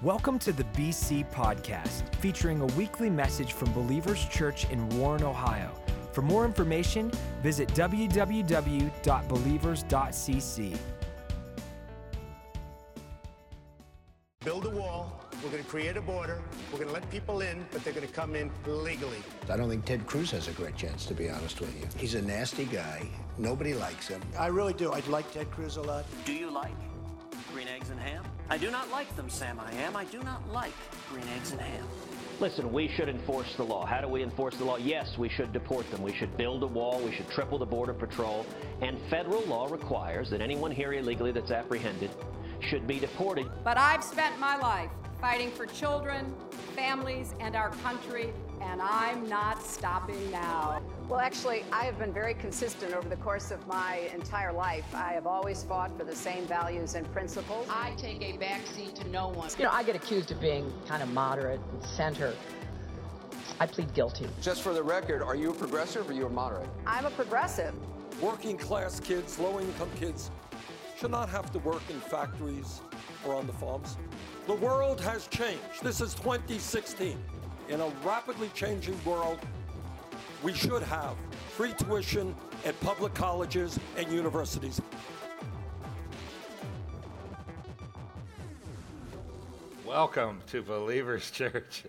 Welcome to the BC Podcast, featuring a weekly message from Believers Church in Warren, Ohio. For more information, visit www.believers.cc. Build a wall. We're going to create a border. We're going to let people in, but they're going to come in legally. I don't think Ted Cruz has a great chance, to be honest with you. He's a nasty guy. Nobody likes him. I really do. I'd like Ted Cruz a lot. Do you like green eggs and ham? I do not like them, Sam I am. I do not like green eggs and ham. Listen, we should enforce the law. How do we enforce the law? Yes, we should deport them. We should build a wall. We should triple the border patrol. And federal law requires that anyone here illegally that's apprehended should be deported. But I've spent my life fighting for children, families, and our country, and I'm not stopping now. Well, actually, I have been very consistent over the course of my entire life. I have always fought for the same values and principles. I take a backseat to no one. You know, I get accused of being kind of moderate and center. I plead guilty. Just for the record, are you a progressive or are you a moderate? I'm a progressive. Working class kids, low income kids should not have to work in factories or on the farms. The world has changed. This is 2016. In a rapidly changing world, we should have free tuition at public colleges and universities. Welcome to Believers Church.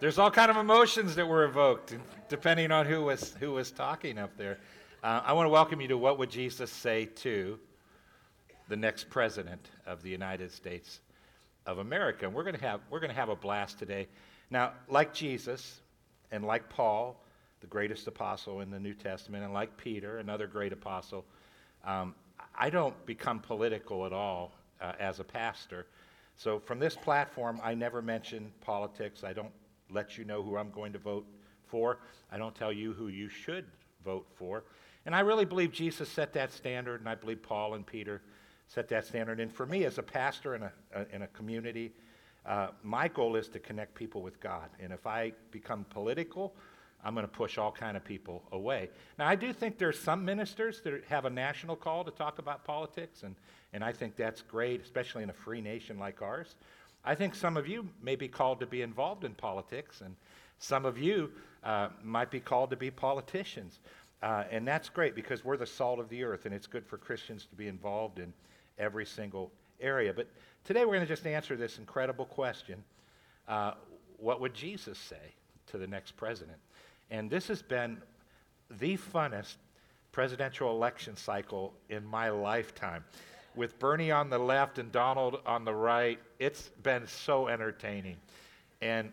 There's all kind of emotions that were evoked depending on who was who was talking up there. Uh, I want to welcome you to what would Jesus say to the next president of the United States of America. And we're going to have we're going to have a blast today. Now, like Jesus and like Paul, the greatest apostle in the New Testament, and like Peter, another great apostle, um, I don't become political at all uh, as a pastor. So from this platform, I never mention politics. I don't let you know who I'm going to vote for. I don't tell you who you should vote for. And I really believe Jesus set that standard, and I believe Paul and Peter set that standard. And for me, as a pastor in a, a in a community, uh, my goal is to connect people with God. And if I become political, I'm going to push all kind of people away. Now, I do think there are some ministers that have a national call to talk about politics, and, and I think that's great, especially in a free nation like ours. I think some of you may be called to be involved in politics, and some of you uh, might be called to be politicians. Uh, and that's great because we're the salt of the earth, and it's good for Christians to be involved in every single area. But today we're going to just answer this incredible question uh, What would Jesus say to the next president? And this has been the funnest presidential election cycle in my lifetime. With Bernie on the left and Donald on the right, it's been so entertaining. And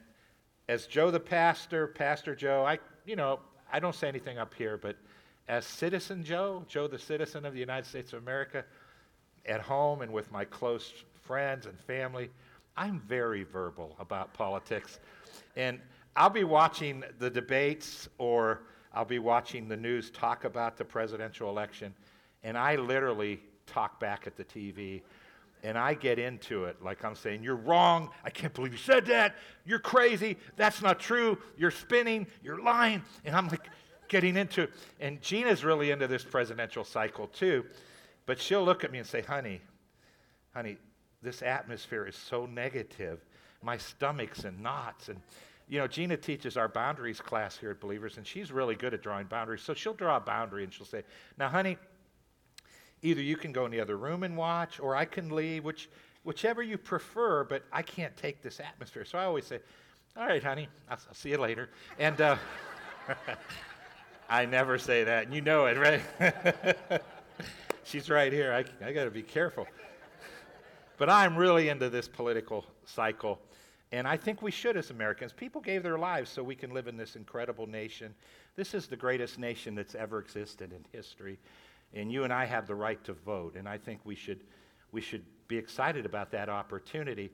as Joe the pastor, Pastor Joe, I, you know, I don't say anything up here, but as Citizen Joe, Joe the citizen of the United States of America, at home and with my close friends and family, I'm very verbal about politics. And I'll be watching the debates or I'll be watching the news talk about the presidential election, and I literally talk back at the TV and I get into it like I'm saying, You're wrong. I can't believe you said that. You're crazy. That's not true. You're spinning. You're lying. And I'm like getting into it. And Gina's really into this presidential cycle too. But she'll look at me and say, Honey, honey, this atmosphere is so negative. My stomach's in knots. And, you know, Gina teaches our boundaries class here at Believers, and she's really good at drawing boundaries. So she'll draw a boundary and she'll say, Now, honey, either you can go in the other room and watch, or I can leave, which, whichever you prefer, but I can't take this atmosphere. So I always say, All right, honey, I'll, I'll see you later. And uh, I never say that, and you know it, right? She's right here. I, I got to be careful. But I'm really into this political cycle. And I think we should as Americans. People gave their lives so we can live in this incredible nation. This is the greatest nation that's ever existed in history. And you and I have the right to vote. And I think we should, we should be excited about that opportunity.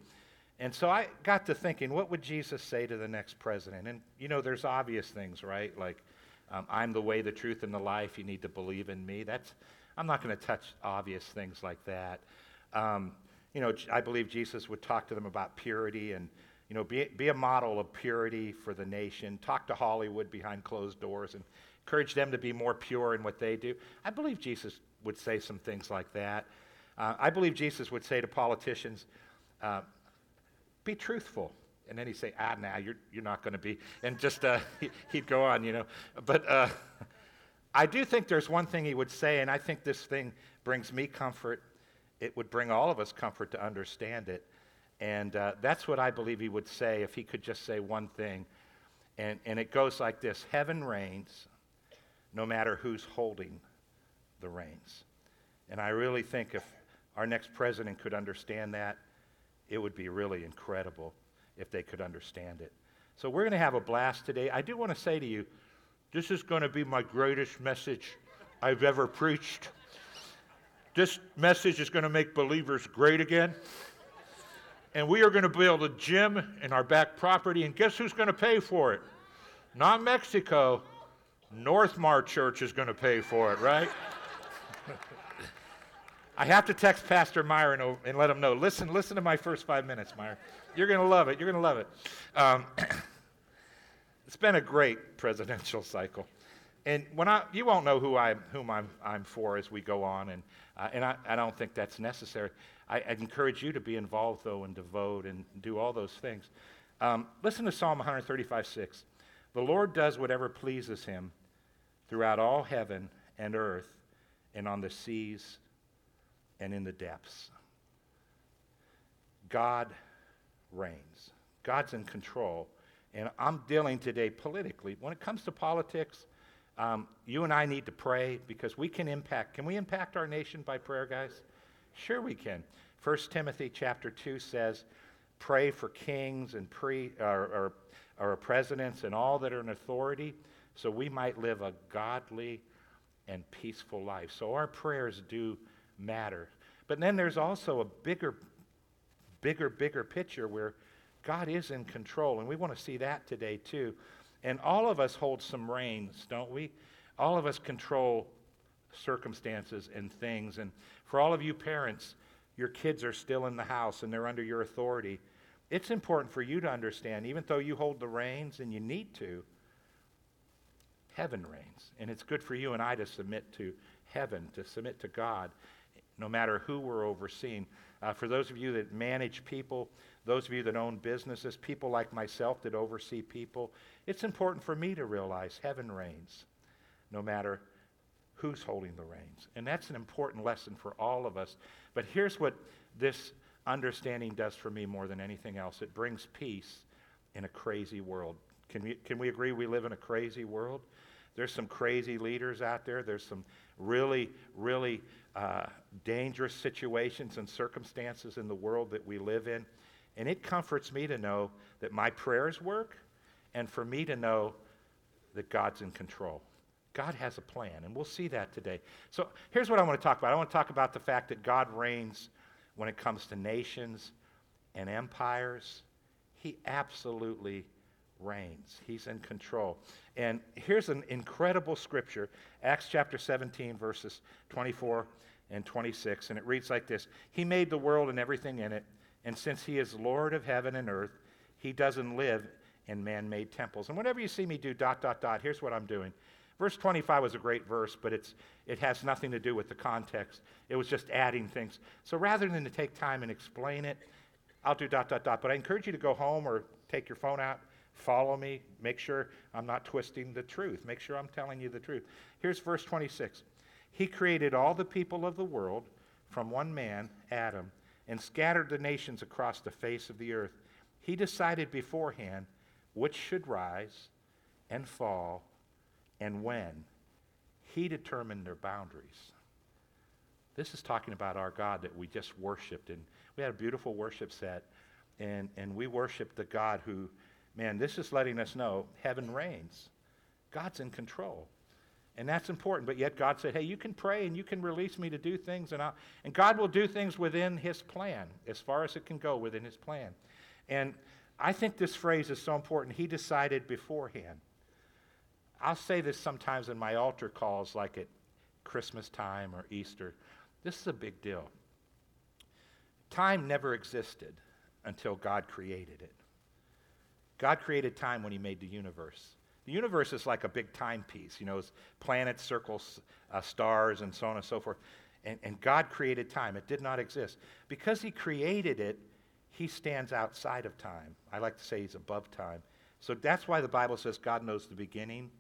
And so I got to thinking, what would Jesus say to the next president? And, you know, there's obvious things, right? Like, um, I'm the way, the truth, and the life. You need to believe in me. That's, I'm not going to touch obvious things like that. Um, you know, I believe Jesus would talk to them about purity and, you know, be, be a model of purity for the nation. Talk to Hollywood behind closed doors and encourage them to be more pure in what they do. I believe Jesus would say some things like that. Uh, I believe Jesus would say to politicians, uh, be truthful. And then he'd say, ah, now nah, you're, you're not going to be. And just, uh, he'd go on, you know. But uh, I do think there's one thing he would say, and I think this thing brings me comfort. It would bring all of us comfort to understand it. And uh, that's what I believe he would say if he could just say one thing. And, and it goes like this Heaven reigns no matter who's holding the reins. And I really think if our next president could understand that, it would be really incredible if they could understand it. So we're going to have a blast today. I do want to say to you, this is going to be my greatest message I've ever preached. This message is going to make believers great again. And we are going to build a gym in our back property, and guess who's going to pay for it? Not Mexico. Northmar Church is going to pay for it, right? I have to text Pastor Meyer and, let him know. Listen, listen to my first five minutes, Meyer. You're going to love it. You're going to love it. Um, it's been a great presidential cycle, and when I, you won't know who I, whom I'm, I'm for as we go on, and uh, and I, I don't think that's necessary. I, I encourage you to be involved though and devote and do all those things. Um, listen to Psalm 135, 6. The Lord does whatever pleases him throughout all heaven and earth and on the seas and in the depths. God reigns. God's in control. And I'm dealing today politically. When it comes to politics, um, you and I need to pray because we can impact. Can we impact our nation by prayer, guys? Sure, we can. 1 Timothy chapter 2 says, Pray for kings and pre, or, or, or presidents and all that are in authority so we might live a godly and peaceful life. So our prayers do matter. But then there's also a bigger, bigger, bigger picture where God is in control, and we want to see that today too. And all of us hold some reins, don't we? All of us control circumstances and things. And for all of you parents, your kids are still in the house and they're under your authority. It's important for you to understand, even though you hold the reins and you need to, heaven reigns. And it's good for you and I to submit to heaven, to submit to God, no matter who we're overseeing. Uh, for those of you that manage people, those of you that own businesses, people like myself that oversee people, it's important for me to realize heaven reigns, no matter who's holding the reins. And that's an important lesson for all of us. But here's what this understanding does for me more than anything else it brings peace in a crazy world. Can we, can we agree we live in a crazy world? There's some crazy leaders out there. There's some really, really uh, dangerous situations and circumstances in the world that we live in. And it comforts me to know that my prayers work and for me to know that God's in control. God has a plan, and we'll see that today. So here's what I want to talk about I want to talk about the fact that God reigns when it comes to nations and empires. He absolutely reigns, He's in control. And here's an incredible scripture Acts chapter 17, verses 24 and 26. And it reads like this He made the world and everything in it. And since He is Lord of heaven and earth, He doesn't live in man made temples. And whenever you see me do dot, dot, dot, here's what I'm doing. Verse 25 was a great verse, but it's, it has nothing to do with the context. It was just adding things. So rather than to take time and explain it, I'll do dot, dot, dot. But I encourage you to go home or take your phone out Follow me. Make sure I'm not twisting the truth. Make sure I'm telling you the truth. Here's verse 26 He created all the people of the world from one man, Adam, and scattered the nations across the face of the earth. He decided beforehand which should rise and fall and when. He determined their boundaries. This is talking about our God that we just worshiped. And we had a beautiful worship set. And, and we worshiped the God who Man, this is letting us know heaven reigns. God's in control. And that's important. But yet God said, hey, you can pray and you can release me to do things. And, I'll, and God will do things within his plan, as far as it can go within his plan. And I think this phrase is so important. He decided beforehand. I'll say this sometimes in my altar calls, like at Christmas time or Easter. This is a big deal. Time never existed until God created it. God created time when He made the universe. The universe is like a big timepiece, you know, planets, circles, uh, stars, and so on and so forth. And, and God created time. It did not exist. Because He created it, he stands outside of time. I like to say he's above time. So that's why the Bible says God knows the beginning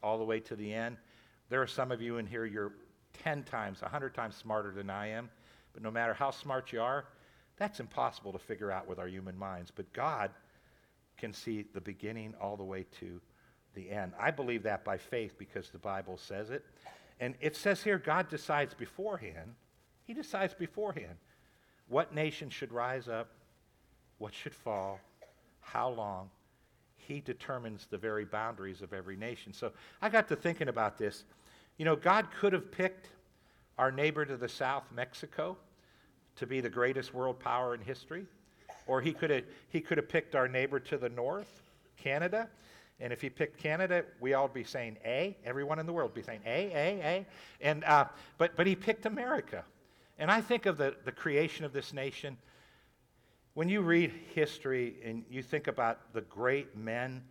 all the way to the end. There are some of you in here, you're 10 times, 100 times smarter than I am. But no matter how smart you are, that's impossible to figure out with our human minds. But God can see the beginning all the way to the end. I believe that by faith because the Bible says it. And it says here God decides beforehand. He decides beforehand what nation should rise up, what should fall, how long. He determines the very boundaries of every nation. So I got to thinking about this. You know, God could have picked our neighbor to the south, Mexico, to be the greatest world power in history. Or he could have, he could have picked our neighbor to the north, Canada. And if he picked Canada, we all would be saying A. Everyone in the world would be saying A, A, A. And, uh, but, but he picked America. And I think of the, the creation of this nation. When you read history and you think about the great men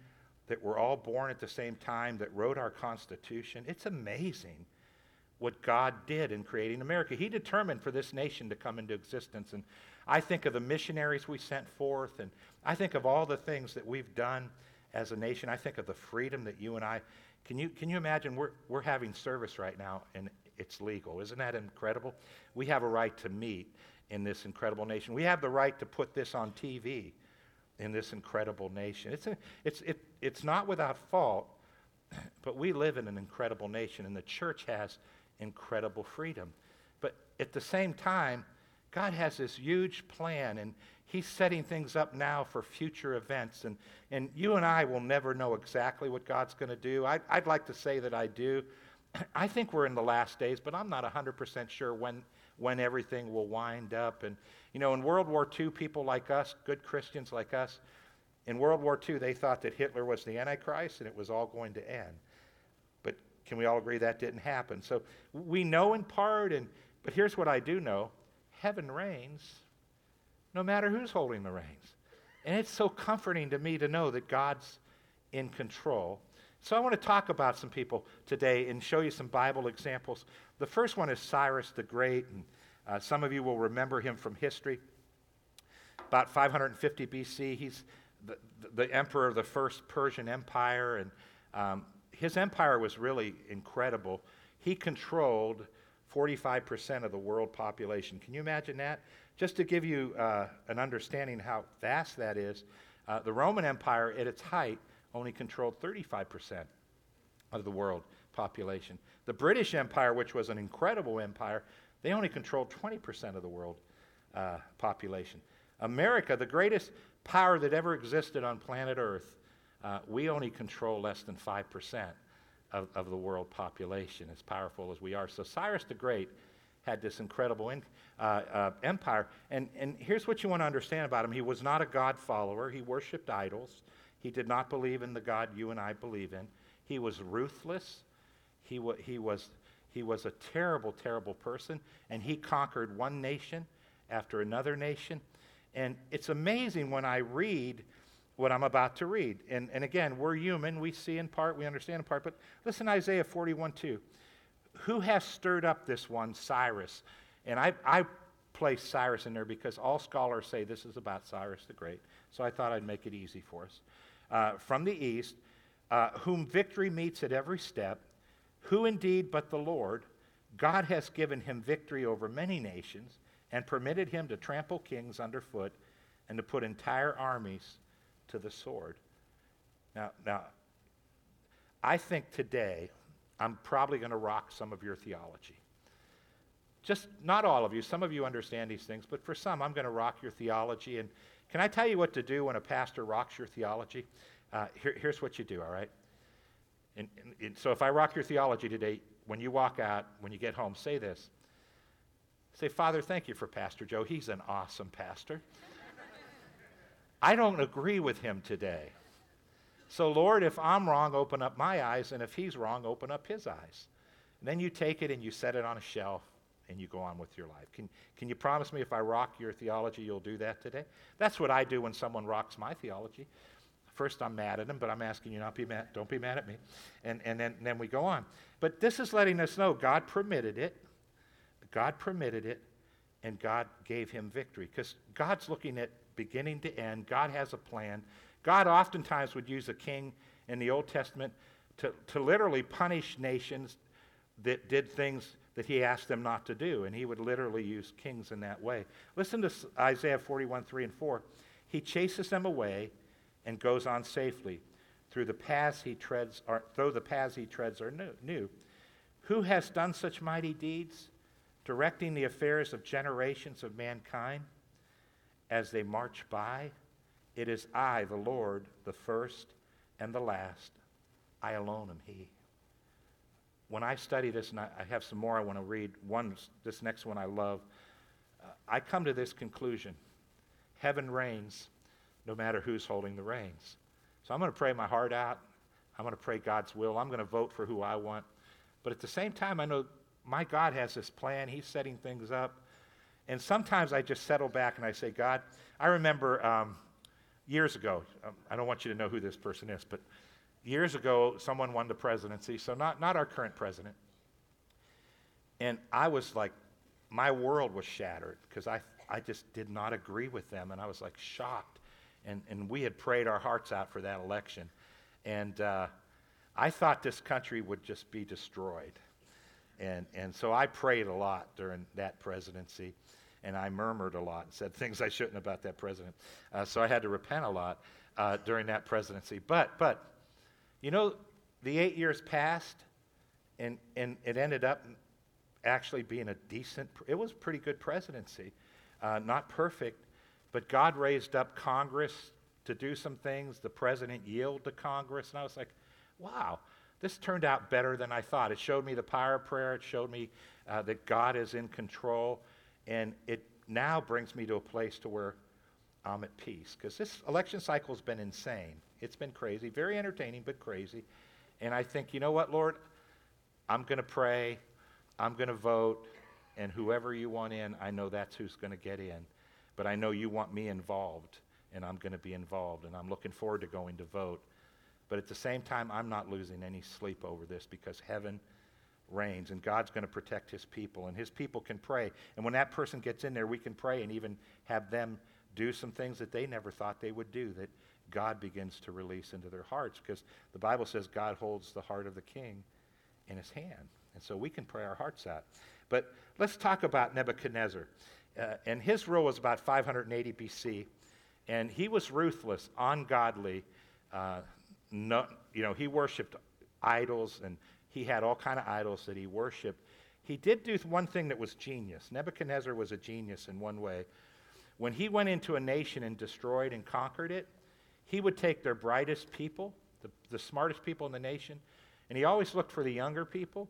that were all born at the same time that wrote our Constitution, it's amazing what God did in creating America. He determined for this nation to come into existence. And I think of the missionaries we sent forth, and I think of all the things that we've done as a nation. I think of the freedom that you and I can you can you imagine we're we're having service right now and it's legal. Isn't that incredible? We have a right to meet in this incredible nation. We have the right to put this on TV in this incredible nation. It's a, it's it, it's not without fault, but we live in an incredible nation and the church has incredible freedom. But at the same time, God has this huge plan, and He's setting things up now for future events. And, and you and I will never know exactly what God's going to do. I, I'd like to say that I do. I think we're in the last days, but I'm not 100% sure when, when everything will wind up. And, you know, in World War II, people like us, good Christians like us, in World War II, they thought that Hitler was the Antichrist and it was all going to end. But can we all agree that didn't happen? So we know in part, and, but here's what I do know heaven reigns no matter who's holding the reins. And it's so comforting to me to know that God's in control. So I want to talk about some people today and show you some Bible examples. The first one is Cyrus the Great, and uh, some of you will remember him from history. About 550 BC, he's the, the emperor of the first Persian Empire, and um, his empire was really incredible. He controlled 45% of the world population. Can you imagine that? Just to give you uh, an understanding how vast that is, uh, the Roman Empire at its height only controlled 35% of the world population. The British Empire, which was an incredible empire, they only controlled 20% of the world uh, population. America, the greatest power that ever existed on planet Earth, uh, we only control less than 5% of, of the world population, as powerful as we are. So Cyrus the Great had this incredible in, uh, uh, empire. And, and here's what you want to understand about him he was not a God follower, he worshiped idols. He did not believe in the God you and I believe in. He was ruthless. He, wa- he, was, he was a terrible, terrible person. And he conquered one nation after another nation. And it's amazing when I read what I'm about to read. And, and again, we're human. We see in part, we understand in part. But listen Isaiah 41 2. Who has stirred up this one, Cyrus? And I, I place Cyrus in there because all scholars say this is about Cyrus the Great. So I thought I'd make it easy for us. Uh, from the east, uh, whom victory meets at every step, who indeed but the Lord, God has given him victory over many nations and permitted him to trample kings underfoot and to put entire armies to the sword. Now, now, I think today I'm probably going to rock some of your theology. Just not all of you. Some of you understand these things, but for some, I'm going to rock your theology. And can I tell you what to do when a pastor rocks your theology? Uh, here, here's what you do, all right? And, and, and so if I rock your theology today, when you walk out, when you get home, say this. Say, Father, thank you for Pastor Joe. He's an awesome pastor. I don't agree with him today. So, Lord, if I'm wrong, open up my eyes, and if he's wrong, open up his eyes. And then you take it and you set it on a shelf and you go on with your life. Can, can you promise me if I rock your theology, you'll do that today? That's what I do when someone rocks my theology. First, I'm mad at them, but I'm asking you not be mad. Don't be mad at me. And, and then, then we go on. But this is letting us know God permitted it. God permitted it, and God gave him victory. Because God's looking at beginning to end. God has a plan. God oftentimes would use a king in the Old Testament to, to literally punish nations that did things that he asked them not to do. And he would literally use kings in that way. Listen to Isaiah 41, 3 and 4. He chases them away and goes on safely. Through the paths he treads are, though the paths he treads are new, new. Who has done such mighty deeds, directing the affairs of generations of mankind as they march by? It is I, the Lord, the first and the last. I alone am He when I study this, and I, have some more I want to read, one, this next one I love, uh, I come to this conclusion heaven reigns no matter who's holding the reins. So I'm going to pray my heart out. I'm going to pray God's will. I'm going to vote for who I want. But at the same time, I know my God has this plan. He's setting things up. And sometimes I just settle back and I say, God, I remember um, years ago, um, I don't want you to know who this person is, but years ago, someone won the presidency, so not, not our current president. And I was like, my world was shattered because I, I just did not agree with them. And I was like shocked. And, and we had prayed our hearts out for that election. And uh, I thought this country would just be destroyed. And, and so I prayed a lot during that presidency. And I murmured a lot and said things I shouldn't about that president. Uh, so I had to repent a lot uh, during that presidency. But, but you know, the eight years passed, and, and it ended up actually being a decent, it was a pretty good presidency. Uh, not perfect, but God raised up Congress to do some things. The president yielded to Congress, and I was like, wow, this turned out better than I thought. It showed me the power of prayer, it showed me uh, that God is in control, and it now brings me to a place to where I'm at peace. Because this election cycle has been insane. It's been crazy, very entertaining, but crazy. And I think, you know what, Lord? I'm going to pray, I'm going to vote, and whoever you want in, I know that's who's going to get in. But I know you want me involved, and I'm going to be involved, and I'm looking forward to going to vote. But at the same time, I'm not losing any sleep over this because heaven reigns, and God's going to protect his people, and his people can pray. And when that person gets in there, we can pray and even have them do some things that they never thought they would do, that God begins to release into their hearts because the Bible says God holds the heart of the king in his hand. And so we can pray our hearts out. But let's talk about Nebuchadnezzar. Uh, and his rule was about 580 BC. And he was ruthless, ungodly. Uh, no, you know, he worshiped idols and he had all kind of idols that he worshiped. He did do one thing that was genius. Nebuchadnezzar was a genius in one way. When he went into a nation and destroyed and conquered it, he would take their brightest people, the, the smartest people in the nation, and he always looked for the younger people,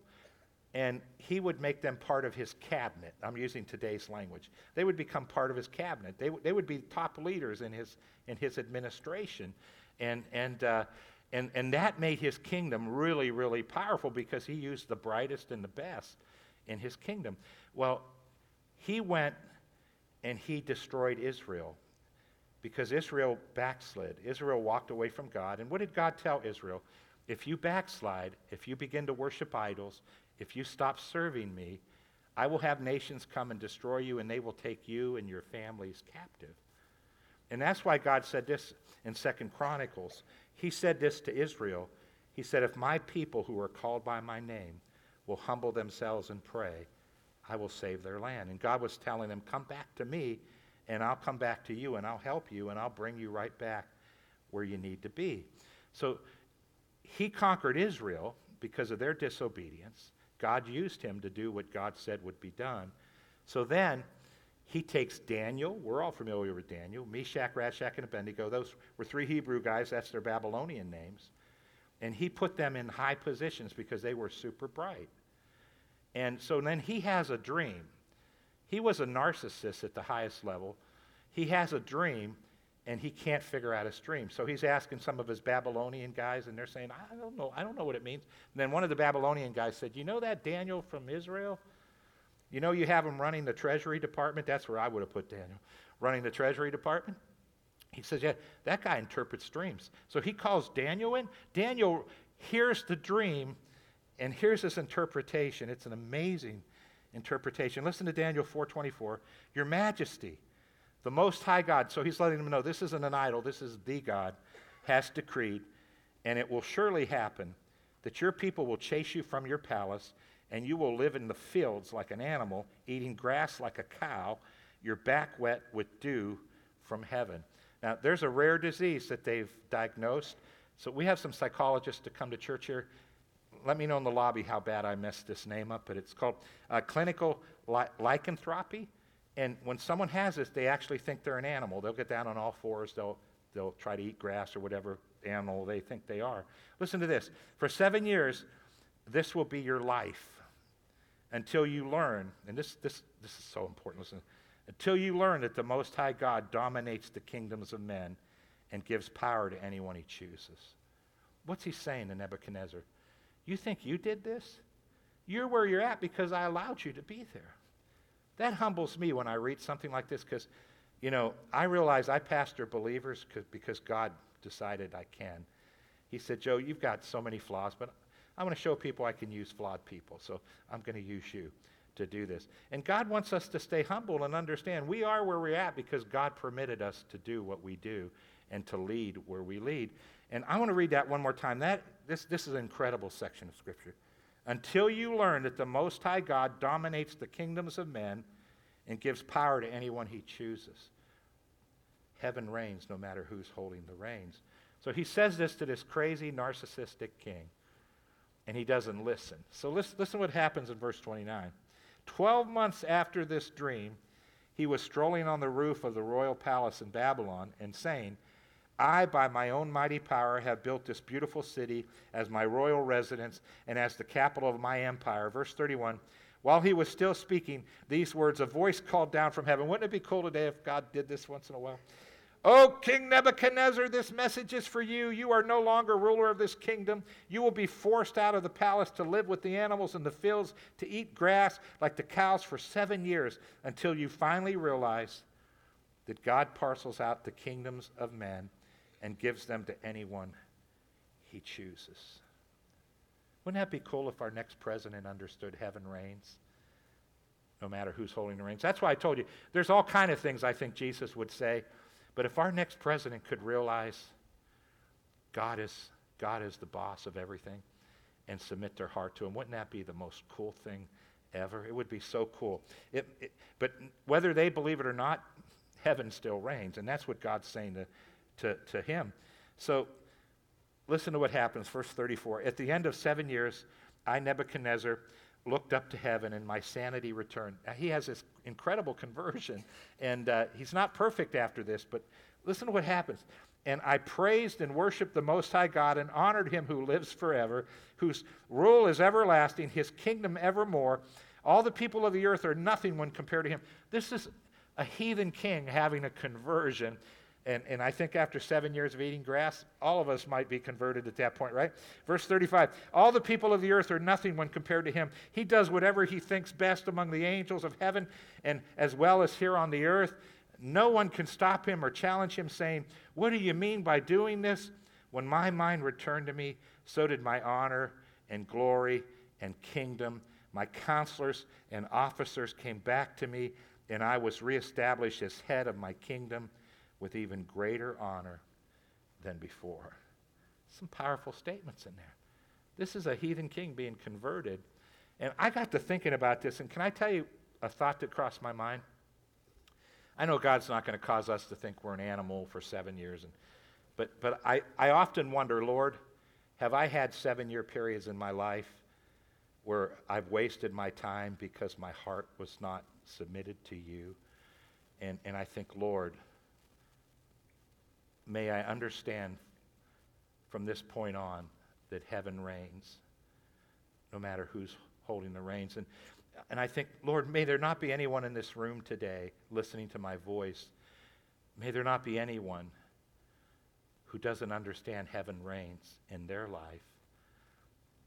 and he would make them part of his cabinet. I'm using today's language. They would become part of his cabinet. They, w- they would be top leaders in his, in his administration. And, and, uh, and, and that made his kingdom really, really powerful because he used the brightest and the best in his kingdom. Well, he went and he destroyed Israel because Israel backslid. Israel walked away from God. And what did God tell Israel? If you backslide, if you begin to worship idols, if you stop serving me, I will have nations come and destroy you, and they will take you and your families captive. And that's why God said this in Second Chronicles. He said this to Israel. He said, If my people who are called by my name will humble themselves and pray, I will save their land. And God was telling them, Come back to me, and I'll come back to you, and I'll help you, and I'll bring you right back where you need to be. So he conquered Israel because of their disobedience. God used him to do what God said would be done. So then he takes Daniel. We're all familiar with Daniel. Meshach, Shadrach, and Abednego. Those were three Hebrew guys. That's their Babylonian names. And he put them in high positions because they were super bright. And so then he has a dream. He was a narcissist at the highest level. He has a dream and he can't figure out his dream. So he's asking some of his Babylonian guys, and they're saying, I don't know, I don't know what it means. And then one of the Babylonian guys said, You know that Daniel from Israel? You know you have him running the Treasury Department? That's where I would have put Daniel, running the Treasury Department. He says, Yeah, that guy interprets dreams. So he calls Daniel in. Daniel hears the dream and here's his interpretation. It's an amazing interpretation. Listen to Daniel 4:24. Your majesty, The Most High God, so he's letting them know this isn't an idol, this is the God, has decreed, and it will surely happen that your people will chase you from your palace, and you will live in the fields like an animal, eating grass like a cow, your back wet with dew from heaven. Now, there's a rare disease that they've diagnosed. So we have some psychologists to come to church here. Let me know in the lobby how bad I messed this name up, but it's called uh, clinical ly- lycanthropy. And when someone has this, they actually think they're an animal. They'll get down on all fours. They'll, they'll try to eat grass or whatever animal they think they are. Listen to this. For seven years, this will be your life until you learn, and this, this, this is so important. Listen, until you learn that the Most High God dominates the kingdoms of men and gives power to anyone he chooses. What's he saying to Nebuchadnezzar? You think you did this? You're where you're at because I allowed you to be there. That humbles me when I read something like this because, you know, I realize I pastor believers because God decided I can. He said, Joe, you've got so many flaws, but I want to show people I can use flawed people, so I'm going to use you to do this. And God wants us to stay humble and understand we are where we're at because God permitted us to do what we do and to lead where we lead. And I want to read that one more time. That, this, this is an incredible section of Scripture. Until you learn that the Most High God dominates the kingdoms of men and gives power to anyone he chooses. Heaven reigns no matter who's holding the reins. So he says this to this crazy, narcissistic king, and he doesn't listen. So listen, listen what happens in verse 29. Twelve months after this dream, he was strolling on the roof of the royal palace in Babylon and saying, I, by my own mighty power, have built this beautiful city as my royal residence and as the capital of my empire. Verse 31. While he was still speaking these words, a voice called down from heaven. Wouldn't it be cool today if God did this once in a while? O King Nebuchadnezzar, this message is for you. You are no longer ruler of this kingdom. You will be forced out of the palace to live with the animals in the fields, to eat grass like the cows for seven years until you finally realize that God parcels out the kingdoms of men and gives them to anyone he chooses. Wouldn't that be cool if our next president understood heaven reigns? No matter who's holding the reins. That's why I told you there's all kind of things I think Jesus would say but if our next president could realize God is, God is the boss of everything and submit their heart to Him, wouldn't that be the most cool thing ever? It would be so cool. It, it, but whether they believe it or not, heaven still reigns. And that's what God's saying to, to, to him. So listen to what happens, verse 34. At the end of seven years, I, Nebuchadnezzar, looked up to heaven and my sanity returned. Now, he has this incredible conversion, and uh, he's not perfect after this, but listen to what happens. And I praised and worshiped the Most High God and honored him who lives forever, whose rule is everlasting, his kingdom evermore. All the people of the earth are nothing when compared to him. This is a heathen king having a conversion and, and I think after seven years of eating grass, all of us might be converted at that point, right? Verse 35 All the people of the earth are nothing when compared to him. He does whatever he thinks best among the angels of heaven and as well as here on the earth. No one can stop him or challenge him, saying, What do you mean by doing this? When my mind returned to me, so did my honor and glory and kingdom. My counselors and officers came back to me, and I was reestablished as head of my kingdom with even greater honor than before. Some powerful statements in there. This is a heathen king being converted. And I got to thinking about this, and can I tell you a thought that crossed my mind? I know God's not going to cause us to think we're an animal for seven years, and, but, but I, I often wonder, Lord, have I had seven year periods in my life where I've wasted my time because my heart was not submitted to you? And, and I think, Lord, may I understand from this point on that heaven reigns, no matter who's holding the reins. And, and I think, Lord, may there not be anyone in this room today listening to my voice. May there not be anyone who doesn't understand heaven reigns in their life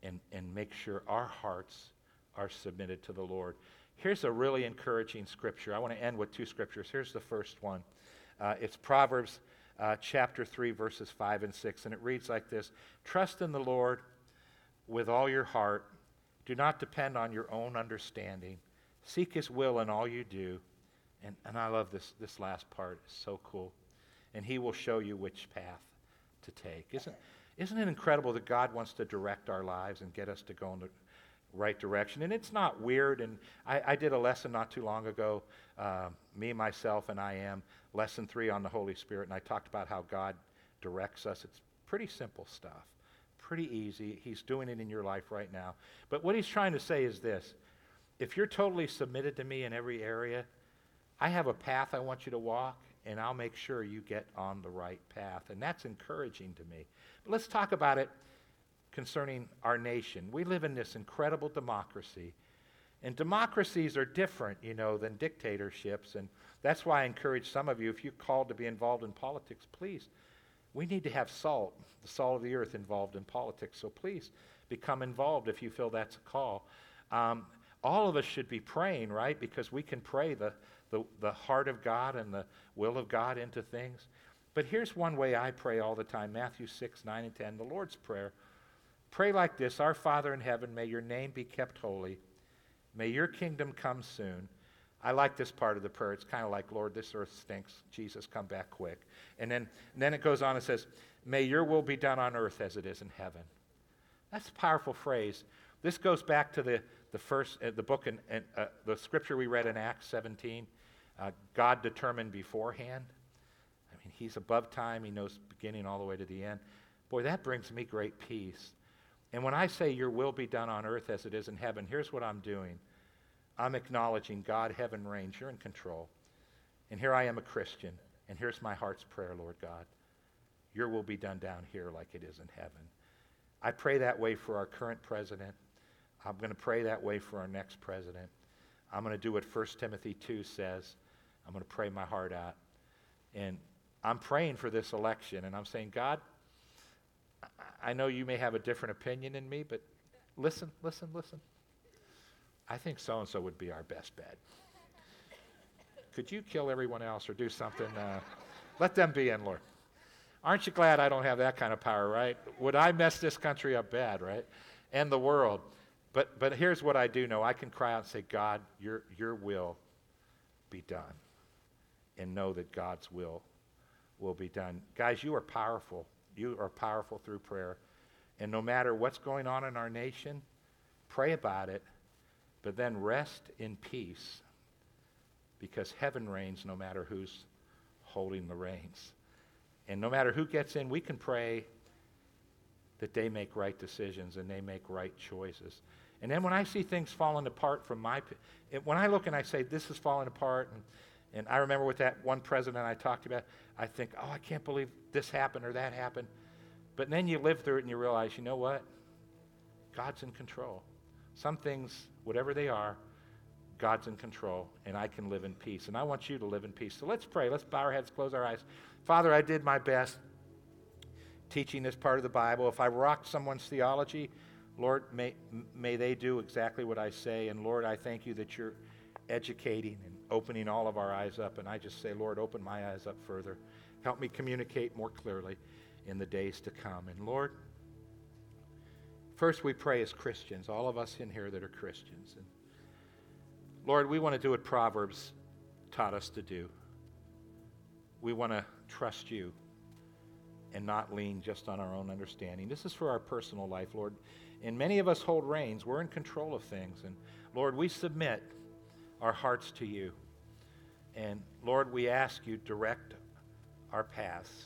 and, and make sure our hearts are submitted to the Lord. Here's a really encouraging scripture. I want to end with two scriptures. Here's the first one uh, it's Proverbs uh, chapter 3, verses 5 and 6. And it reads like this Trust in the Lord with all your heart. Do not depend on your own understanding. Seek his will in all you do, And, and I love this, this last part. It's so cool. And he will show you which path to take. Isn't, isn't it incredible that God wants to direct our lives and get us to go in the right direction? And it's not weird. And I, I did a lesson not too long ago, uh, me, myself, and I am, lesson three on the Holy Spirit. And I talked about how God directs us. It's pretty simple stuff, pretty easy. He's doing it in your life right now. But what he's trying to say is this if you're totally submitted to me in every area, I have a path I want you to walk, and I'll make sure you get on the right path. And that's encouraging to me. But let's talk about it concerning our nation. We live in this incredible democracy. And democracies are different, you know, than dictatorships. And that's why I encourage some of you, if you're called to be involved in politics, please, we need to have salt, the salt of the earth, involved in politics. So please become involved if you feel that's a call. Um, all of us should be praying, right? Because we can pray the, the, the heart of God and the will of God into things. But here's one way I pray all the time Matthew 6, 9, and 10, the Lord's Prayer. Pray like this Our Father in heaven, may your name be kept holy. May your kingdom come soon. I like this part of the prayer. It's kind of like, Lord, this earth stinks. Jesus, come back quick. And then, and then it goes on and says, May your will be done on earth as it is in heaven. That's a powerful phrase. This goes back to the, the first, uh, the book, and uh, the scripture we read in Acts 17. Uh, God determined beforehand. I mean, He's above time, He knows beginning all the way to the end. Boy, that brings me great peace. And when I say, Your will be done on earth as it is in heaven, here's what I'm doing I'm acknowledging God, heaven reigns, you're in control. And here I am a Christian, and here's my heart's prayer, Lord God. Your will be done down here like it is in heaven. I pray that way for our current president. I'm going to pray that way for our next president. I'm going to do what 1 Timothy 2 says. I'm going to pray my heart out. And I'm praying for this election, and I'm saying, God, I know you may have a different opinion than me, but listen, listen, listen. I think so and so would be our best bet. Could you kill everyone else or do something? Uh, let them be in, Lord. Aren't you glad I don't have that kind of power, right? Would I mess this country up bad, right? And the world. But, but here's what I do know I can cry out and say, God, your, your will be done. And know that God's will will be done. Guys, you are powerful. You are powerful through prayer. And no matter what's going on in our nation, pray about it, but then rest in peace because heaven reigns no matter who's holding the reins. And no matter who gets in, we can pray that they make right decisions and they make right choices. And then when I see things falling apart from my, when I look and I say, this is falling apart, and, and I remember with that one president I talked about, I think, oh, I can't believe this happened or that happened. But then you live through it and you realize, you know what? God's in control. Some things, whatever they are, God's in control, and I can live in peace. And I want you to live in peace. So let's pray. Let's bow our heads, close our eyes. Father, I did my best teaching this part of the Bible. If I rocked someone's theology, Lord, may, may they do exactly what I say. And Lord, I thank you that you're educating and opening all of our eyes up. And I just say, Lord, open my eyes up further. Help me communicate more clearly in the days to come. And Lord, first we pray as Christians, all of us in here that are Christians. And Lord, we want to do what Proverbs taught us to do. We want to trust you and not lean just on our own understanding. This is for our personal life, Lord. And many of us hold reins. We're in control of things. And Lord, we submit our hearts to you. And Lord, we ask you direct our paths.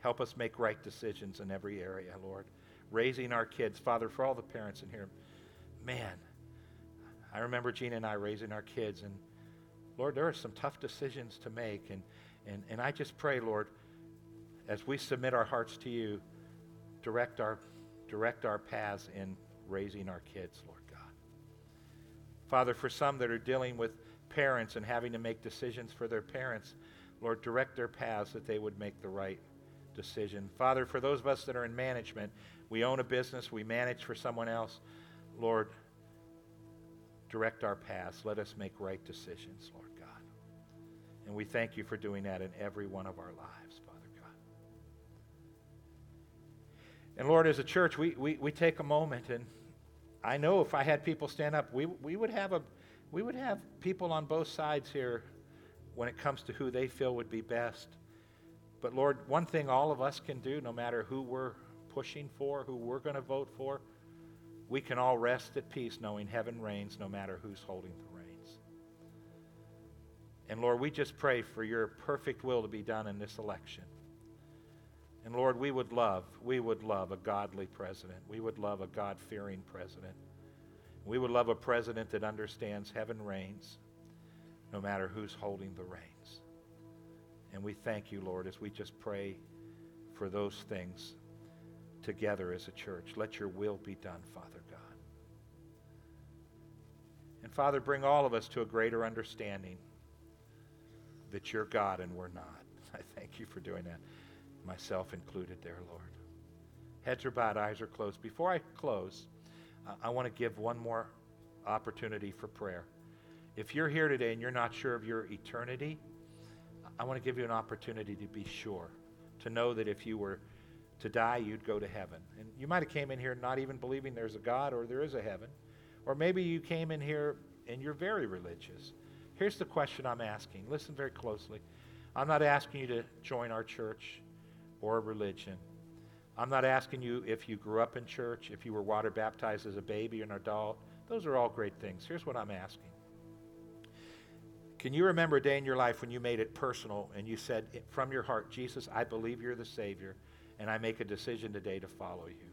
Help us make right decisions in every area, Lord. Raising our kids. Father, for all the parents in here, man, I remember Gina and I raising our kids. And Lord, there are some tough decisions to make. And and, and I just pray, Lord, as we submit our hearts to you, direct our, direct our paths in raising our kids, Lord God. Father, for some that are dealing with parents and having to make decisions for their parents, Lord, direct their paths that they would make the right decision. Father, for those of us that are in management, we own a business, we manage for someone else, Lord, direct our paths. Let us make right decisions, Lord. God. And we thank you for doing that in every one of our lives, Father God. And Lord, as a church, we, we, we take a moment, and I know if I had people stand up, we, we, would have a, we would have people on both sides here when it comes to who they feel would be best. But Lord, one thing all of us can do, no matter who we're pushing for, who we're going to vote for, we can all rest at peace knowing heaven reigns no matter who's holding the reins. And Lord, we just pray for your perfect will to be done in this election. And Lord, we would love, we would love a godly president. We would love a God fearing president. We would love a president that understands heaven reigns no matter who's holding the reins. And we thank you, Lord, as we just pray for those things together as a church. Let your will be done, Father God. And Father, bring all of us to a greater understanding that you're God and we're not. I thank you for doing that, myself included there, Lord. Heads are bowed, eyes are closed. Before I close, uh, I want to give one more opportunity for prayer. If you're here today and you're not sure of your eternity, I want to give you an opportunity to be sure, to know that if you were to die, you'd go to heaven. And you might have came in here not even believing there's a God or there is a heaven. Or maybe you came in here and you're very religious. Here's the question I'm asking. Listen very closely. I'm not asking you to join our church or religion. I'm not asking you if you grew up in church, if you were water baptized as a baby or an adult. Those are all great things. Here's what I'm asking Can you remember a day in your life when you made it personal and you said from your heart, Jesus, I believe you're the Savior, and I make a decision today to follow you?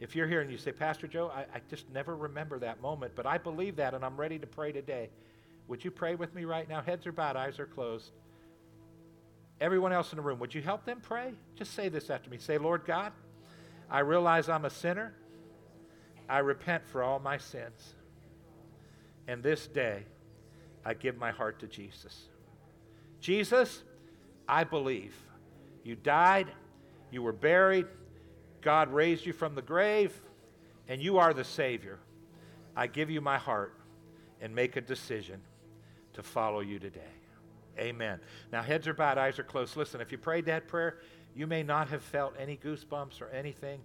If you're here and you say, Pastor Joe, I, I just never remember that moment, but I believe that and I'm ready to pray today, would you pray with me right now? Heads are bowed, eyes are closed. Everyone else in the room, would you help them pray? Just say this after me. Say, Lord God, I realize I'm a sinner. I repent for all my sins. And this day, I give my heart to Jesus. Jesus, I believe you died, you were buried, God raised you from the grave, and you are the Savior. I give you my heart and make a decision to follow you today. Amen. Now, heads are bowed, eyes are closed. Listen, if you prayed that prayer, you may not have felt any goosebumps or anything,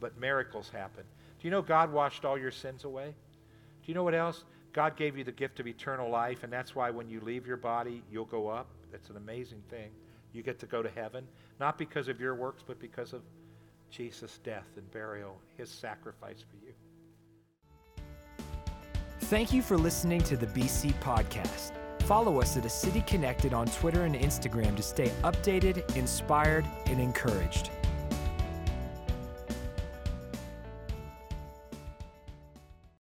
but miracles happen. Do you know God washed all your sins away? Do you know what else? God gave you the gift of eternal life, and that's why when you leave your body, you'll go up. It's an amazing thing. You get to go to heaven, not because of your works, but because of Jesus' death and burial, his sacrifice for you. Thank you for listening to the BC Podcast. Follow us at A City Connected on Twitter and Instagram to stay updated, inspired, and encouraged.